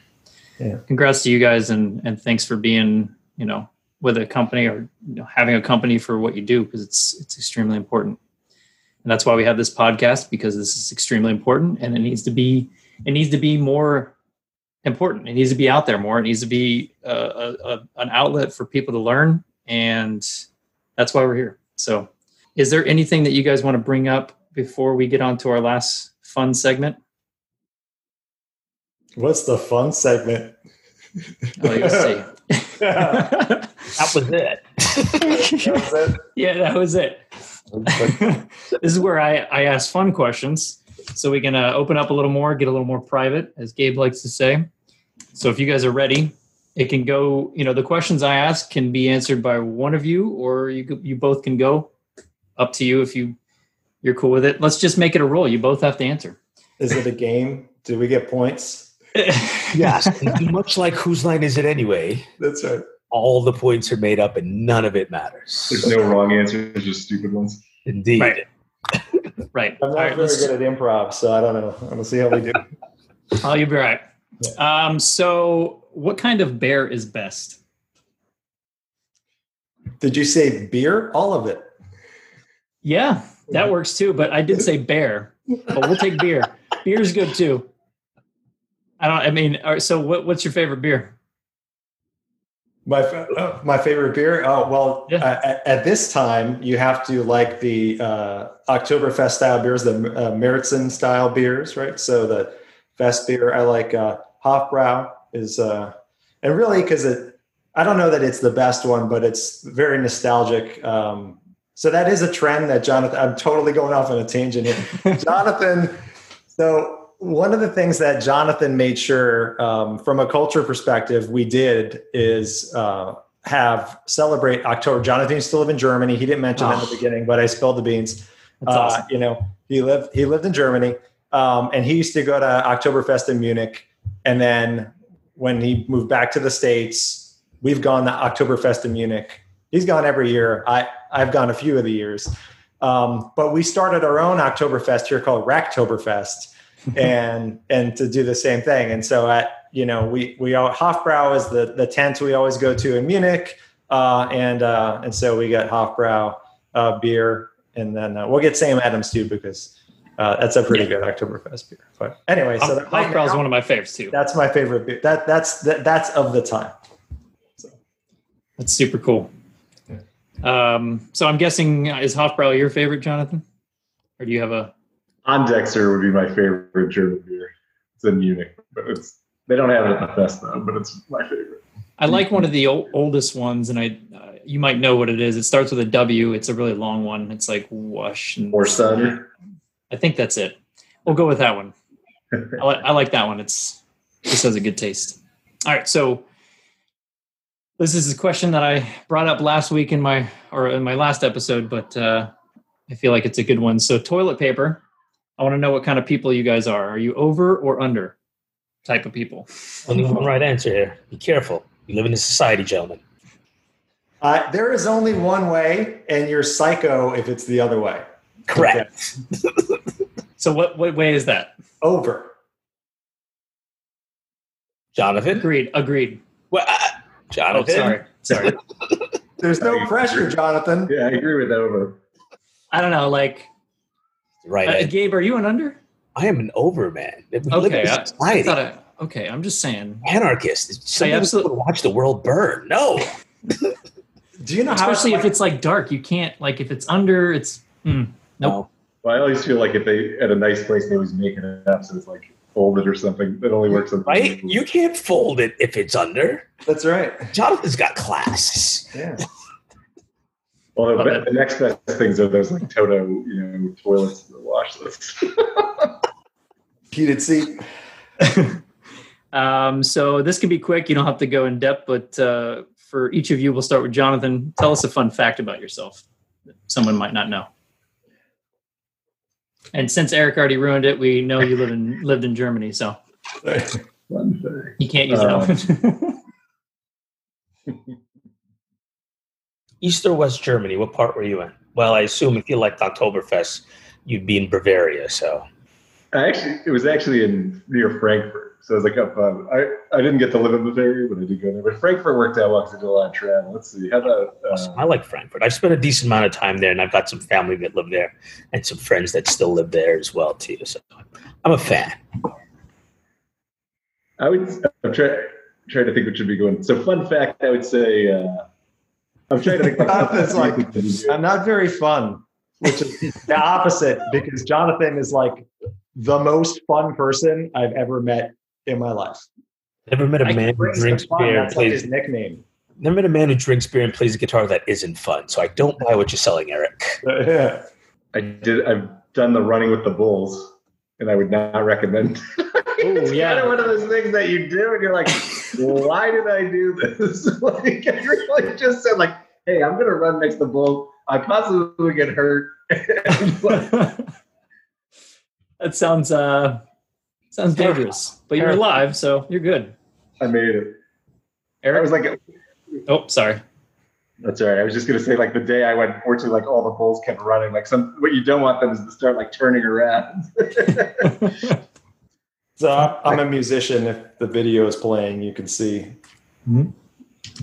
yeah. congrats to you guys, and and thanks for being you know with a company or you know, having a company for what you do because it's it's extremely important. And that's why we have this podcast because this is extremely important, and it needs to be it needs to be more important. It needs to be out there more. It needs to be a, a, a, an outlet for people to learn and that's why we're here. So, is there anything that you guys want to bring up before we get on to our last fun segment? What's the fun segment? Oh, you'll see. that was it. that was it. Yeah, that was it. this is where I, I ask fun questions. So we can uh, open up a little more, get a little more private, as Gabe likes to say. So if you guys are ready, it can go you know the questions i ask can be answered by one of you or you you both can go. Up to you if you you're cool with it. Let's just make it a rule. You both have to answer. Is it a game? Do we get points? Yes. Much like whose line is it anyway that's right. all the points are made up and none of it matters. There's no wrong answers just stupid ones. Indeed. Right, right. i'm not right, very good at improv so i don't know i'm gonna see how we do oh you'll be right yeah. um so what kind of bear is best? Did you say beer? All of it. Yeah, that works too. But I did say bear, but we'll take beer. Beer's good too. I don't. I mean, all right. so what, what's your favorite beer? My uh, my favorite beer. Oh well, yeah. uh, at, at, this time you have to like the uh, Oktoberfest style beers, the uh, Märzen style beers, right? So the fest beer. I like uh, Hofbrau is uh, and really because it I don't know that it's the best one, but it's very nostalgic. Um, so that is a trend that Jonathan. I'm totally going off on a tangent here, Jonathan. So one of the things that Jonathan made sure, um, from a culture perspective, we did is uh, have celebrate October. Jonathan used to live in Germany. He didn't mention oh. that in the beginning, but I spilled the beans. Uh, awesome. You know, he lived he lived in Germany, um, and he used to go to Oktoberfest in Munich, and then when he moved back to the states. We've gone to Oktoberfest in Munich. He's gone every year. I I've gone a few of the years. Um, but we started our own Oktoberfest here called Racktoberfest, and and to do the same thing. And so at you know we we all, Hofbrau is the the tent we always go to in Munich, uh, and uh, and so we get Hofbrau uh, beer, and then uh, we'll get Sam Adams too because uh, that's a pretty yeah. good Oktoberfest beer. But anyway, so right is one of my favorites too. That's my favorite beer. That that's that, that's of the time. So. That's super cool. Um, so I'm guessing is Hofbrau your favorite, Jonathan, or do you have a? Andechser would be my favorite German beer. It's in Munich, but it's they don't have it at the fest though. But it's my favorite. I like one of the oldest ones, and I uh, you might know what it is. It starts with a W. It's a really long one. It's like Wash. Or Sun. I think that's it. We'll go with that one. I, li- I like that one. It's this has a good taste. All right, so this is a question that I brought up last week in my or in my last episode, but uh, I feel like it's a good one. So toilet paper. I want to know what kind of people you guys are. Are you over or under type of people? Only one right answer here. Be careful. We live in a society, gentlemen. Uh, there is only one way, and you're psycho if it's the other way. Correct. So what what way is that? Over. Jonathan? Agreed. Agreed. Well, uh, Oh, Jonathan? sorry. Sorry. There's no pressure, Jonathan. Yeah, I agree with that. over. I don't know. Like, Right. uh. Gabe, are you an under? I am an over man. Okay. in a I, I society. thought I, okay. I'm just saying. Anarchist. Somebody absolute- would watch the world burn. No. Do you know how Especially if it's like dark, you can't like if it's under. It's hmm. Nope. Well, I always feel like if they at a nice place, they always make it up so it's like folded or something. It only works on Right? You can't fold it if it's under. That's right. Jonathan's got class. Yeah. Well, the, the next best things are those like Toto, you know, toilets that wash this. Heated seat. Um, so this can be quick. You don't have to go in depth, but uh, for each of you, we'll start with Jonathan. Tell us a fun fact about yourself that someone might not know. And since Eric already ruined it, we know you live in lived in Germany, so you can't use Uh, that one. East or West Germany? What part were you in? Well, I assume if you liked Oktoberfest, you'd be in Bavaria. So I actually, it was actually in near Frankfurt. So I was like up. Um, I I didn't get to live in Bavaria, but I did go there. But Frankfurt worked out well because I did a lot of travel. Let's see. How about? Uh, I like Frankfurt. I've spent a decent amount of time there, and I've got some family that live there, and some friends that still live there as well too. So I'm a fan. I would. I'm trying trying to think what should be going. So fun fact, I would say. Uh, I'm trying to think. Jonathan's like, I'm not very fun, which is the opposite because Jonathan is like the most fun person I've ever met in my life. Never met a I man who drinks fun, beer and That's like plays. his nickname. Never met a man who drinks beer and plays a guitar that isn't fun. So I don't buy what you're selling, Eric. Yeah. I did. I've done the running with the bulls, and I would not recommend. it's yeah. kind of one of those things that you do, and you're like, "Why did I do this?" like, I really just said, "Like, hey, I'm gonna run next to bull. I possibly get hurt." that sounds uh sounds dangerous, but you're alive, so you're good. I made it. I Eric, was like, oh, sorry. "That's all right." I was just gonna say, like, the day I went, fortunately, like all the bulls kept running. Like, some what you don't want them is to start like turning around. So I'm- I'm a musician. If the video is playing, you can see Mhm.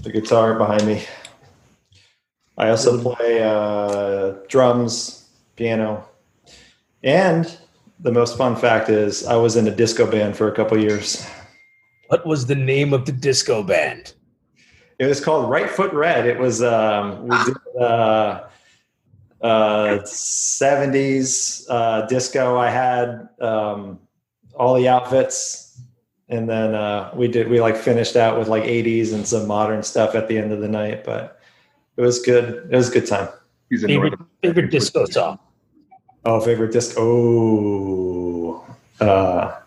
the guitar behind me. I also play uh, drums, piano, and the most fun fact is I was in a disco band for a couple years. What was the name of the disco band? It was called Right Foot Red. It was um, we did uh, uh, 70s uh, disco. I had um, all the outfits, and then uh, we did we like finished out with like 80s and some modern stuff at the end of the night. But it was good. It was a good time. He's a Favorite, favorite disco song? Oh, favorite disco. Oh, uh,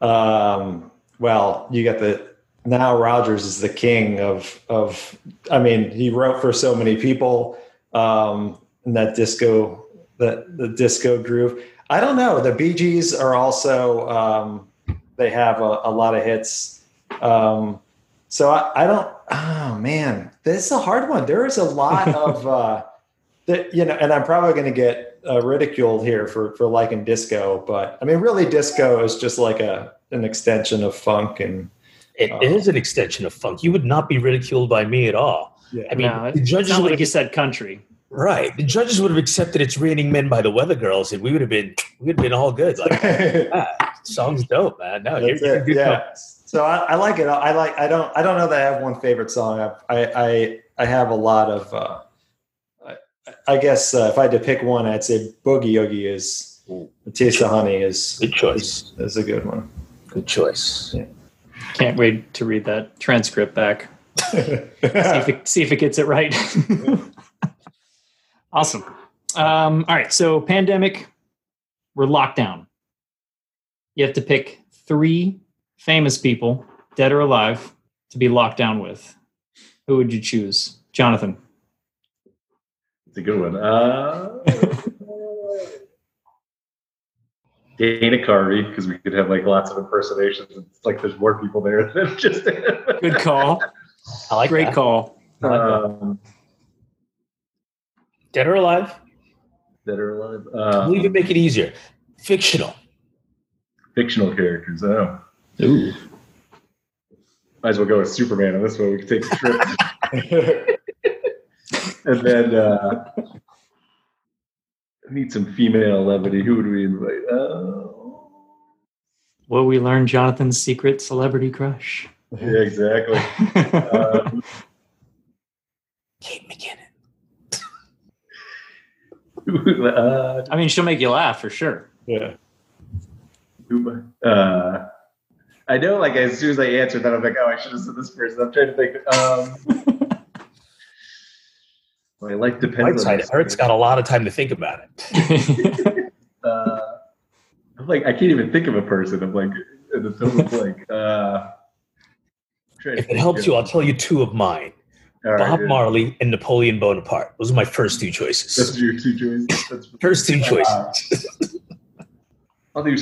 um, well, you got the Nile Rodgers is the king of of. I mean, he wrote for so many people um, in that disco, the the disco groove. I don't know. The Bee Gees are also um, they have a, a lot of hits. Um, so I, I don't. Oh man, this is a hard one. There is a lot of. Uh, that you know, and I'm probably going to get uh, ridiculed here for for liking disco, but I mean, really, disco is just like a an extension of funk, and It, it is an extension of funk. You would not be ridiculed by me at all. yeah, I mean, no, the it's judges not would like you said country. Right. The judges would have accepted it's "Raining Men" by the Weather Girls, and we would have been we would have been all good. Like, ah, song's dope, man. No, you're, That's you're it, good. yeah. company. So I, I like it. I like. I don't. I don't know that I have one favorite song. I I I, I have a lot of. Uh, I, I guess uh, if I had to pick one, I'd say Boogie Oogie is the Taste of Honey is Good choice. is, is a good one. Good choice. Yeah. Can't wait to read that transcript back. See if it, see if it gets it right. awesome. Um, all right. So pandemic, we're locked down. You have to pick three famous people, dead or alive, to be locked down with. Who would you choose? Jonathan. It's a good one. Uh, Dana Carvey, because we could have like lots of impersonations. It's like there's more people there than just Good call. I like Great that. call. I like that. Dead or alive? Dead or alive. We'll Uh, even make it easier. Fictional. fictional characters. Oh, Ooh. might as well go with Superman on this one. We can take a trip. and then uh, need some female levity. Who would we invite? Uh, Will we learn Jonathan's secret celebrity crush? yeah, exactly. Um, Kate McKinnon. Uh, I mean, she'll make you laugh for sure. yeah. uh, I know, like as soon as I answered that, I'm like, oh, I should have said this person. I'm trying to think. Um, I like depends. on Whiteside. this Eric's got a lot of time to think about it. uh, I'm like, I can't even think of a person. I'm like, in the total blank. Uh, If it helps you, I'll tell you two of mine. All right, Bob yeah. Marley and Napoleon Bonaparte. Those are my first two That's choices. your two choices. That's First two Uh, choices. I'll do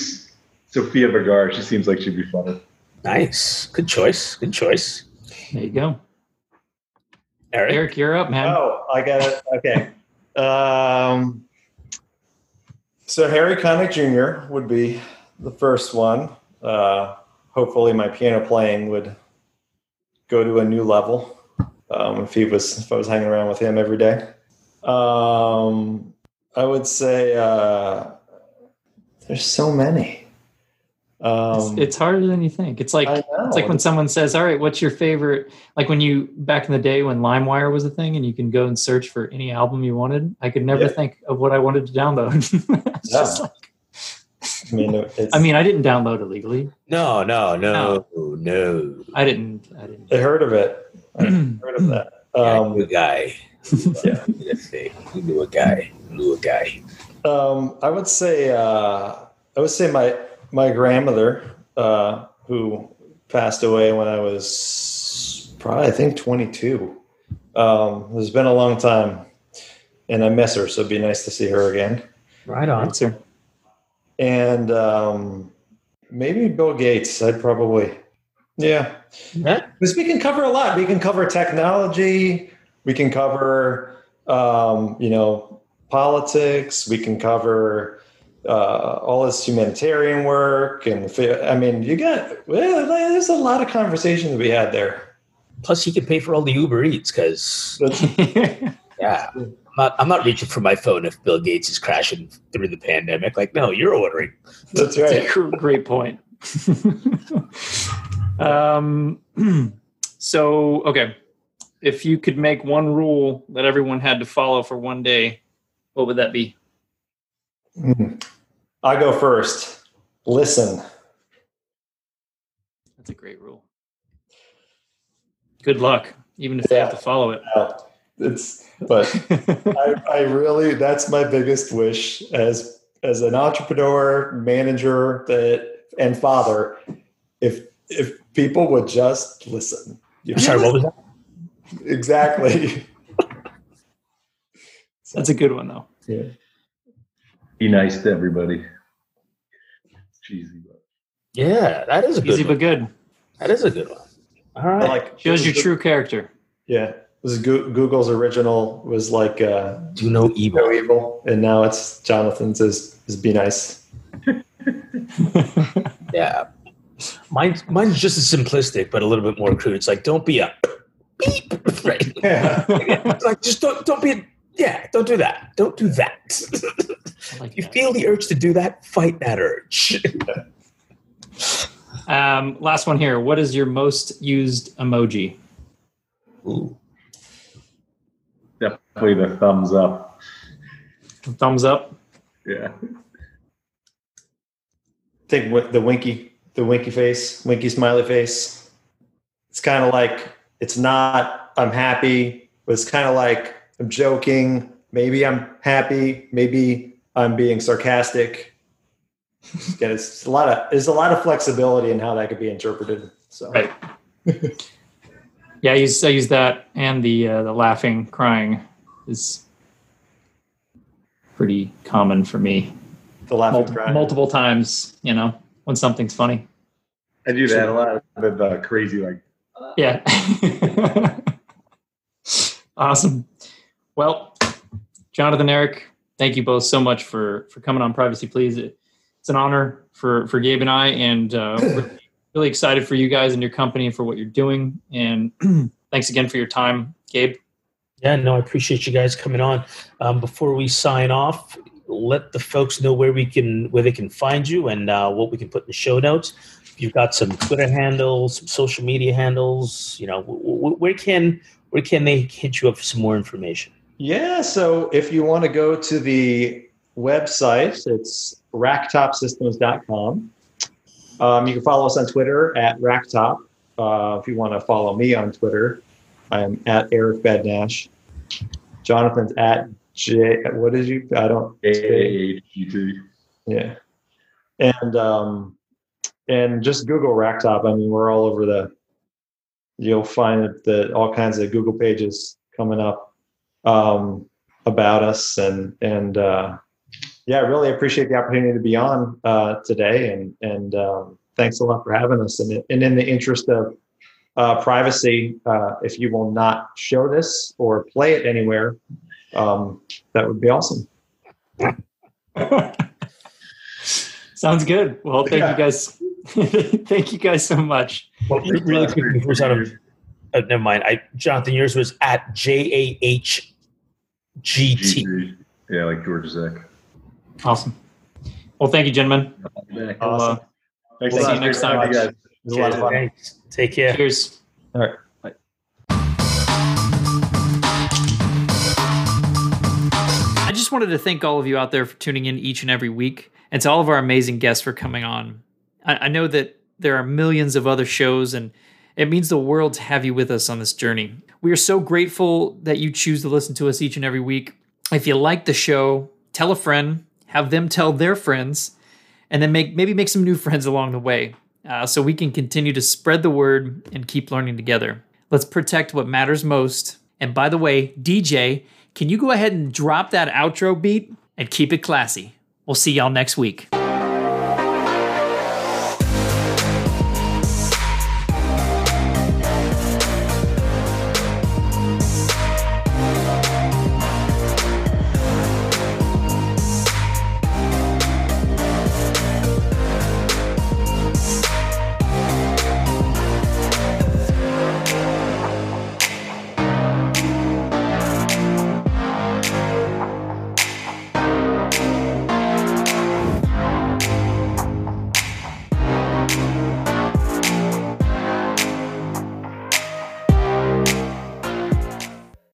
Sofia Vergara. She seems like she'd be fun. Nice. Good choice. Good choice. There you go. Eric. Eric, you're up, man. Oh, I got it. Okay. Um, so Harry Connick Jr. would be the first one. Uh, hopefully, my piano playing would go to a new level um, if he was if I was hanging around with him every day. Um, I would say uh, there's so many. It's, Um, it's harder than you think. It's like it's like when someone says, "All right, what's your favorite?" Like when you back in the day when LimeWire was a thing, and you can go and search for any album you wanted. I could never Yeah. think of what I wanted to download. It's just Yeah. like- I mean, it's, I mean, I didn't download illegally. No, no, no, no. I didn't. I didn't. I heard of it. I heard of that. Yeah, I Um, knew a guy. Yeah. Let's see. We knew a guy. Knew a guy. Um, I would say uh, I would say my my grandmother uh, who passed away when I was probably I think 22. Um, it's been a long time, and I miss her. So it'd be nice to see her again. Right on. Answer. And um, maybe Bill Gates. I'd probably yeah. Yeah. Because we can cover a lot. We can cover technology. We can cover, um, you know, politics. We can cover uh, all this humanitarian work. And I mean, you got, well, there's a lot of conversation to be had there. Plus, he could pay for all the Uber Eats because, yeah, I'm not, I'm not reaching for my phone if Bill Gates is crashing through the pandemic. Like, no, you're ordering. That's That's right. a great point. um, so, okay. If you could make one rule that everyone had to follow for one day, what would that be? Mm. I go first. Listen. That's a great rule. Good luck, even if they have to follow it. Uh, It's, but I, I really that's my biggest wish as as an entrepreneur manager that and father if if people would just listen I'm sorry, what was that? exactly That's a good one, though. yeah. Be nice to everybody. Cheesy, but Yeah, that is a good Easy one. but good. That is a good one. All I like Shows your true character. yeah this is google's original was like uh Do no evil. no evil and now it's jonathan's is, is be nice Yeah. Mine's, mine's just as simplistic, but a little bit more crude. It's like, don't be a beep. Right. yeah like, just don't, don't be a, yeah, don't do that. Don't do that. I like you that. feel the urge to do that, fight that urge. Um, last one here. What is your most used emoji? Ooh. definitely the thumbs up. Thumbs up. Yeah. Take what the winky the winky face winky smiley face it's kind of like it's not i'm happy but it's kind of like i'm joking maybe i'm happy maybe i'm being sarcastic again, it's a lot of there's a lot of flexibility in how that could be interpreted. So Right. yeah, I use I use that and the uh, the laughing, crying is pretty common for me. the laughing Multi- cry. multiple times, you know, when something's funny. I do that a lot of uh, crazy like Yeah. awesome. Well, Jonathan, Eric, thank you both so much for for coming on Privacy Please. It, it's an honor for for Gabe and I, and uh, we're really excited for you guys and your company and for what you're doing. And thanks again for your time, Gabe. Yeah, no, I appreciate you guys coming on. Um, before we sign off, let the folks know where we can where they can find you and uh, what we can put in the show notes. You've got some Twitter handles, some social media handles, you know, w- w- where can where can they hit you up for some more information? Yeah. So if you want to go to the website, it's racktopsystems.com. Um, you can follow us on Twitter at racktop. Uh, if you want to follow me on Twitter, I'm at Eric Bednash. Jonathan's at J. What is you? I don't. Yeah. And um, and just Google Racktop. I mean, we're all over the. You'll find that all kinds of Google pages coming up um, about us, and and uh, yeah, I really appreciate the opportunity to be on uh, today, and and um, thanks a lot for having us. And and in the interest of uh, privacy, uh, if you will not show this or play it anywhere, um, that would be awesome. Sounds good. Well, thank Yeah. you guys. thank you guys so much. Well, re- really quick before we sign off, uh, never mind. I Jonathan, yours was at J A H G T. Yeah, like George Zach. Awesome. Well, thank you, gentlemen. Back. We'll, uh, Thanks We'll see you next time. a lot, guys. It was a lot of fun. Thanks. Take care. cheers. All right. Just wanted to thank all of you out there for tuning in each and every week, and to all of our amazing guests for coming on. I, I know that there are millions of other shows, and it means the world to have you with us on this journey. We are so grateful that you choose to listen to us each and every week. If you like the show, tell a friend, have them tell their friends, and then make maybe make some new friends along the way, uh, so we can continue to spread the word and keep learning together. Let's protect what matters most. And by the way, DJ, can you go ahead and drop that outro beat and keep it classy? We'll see y'all next week.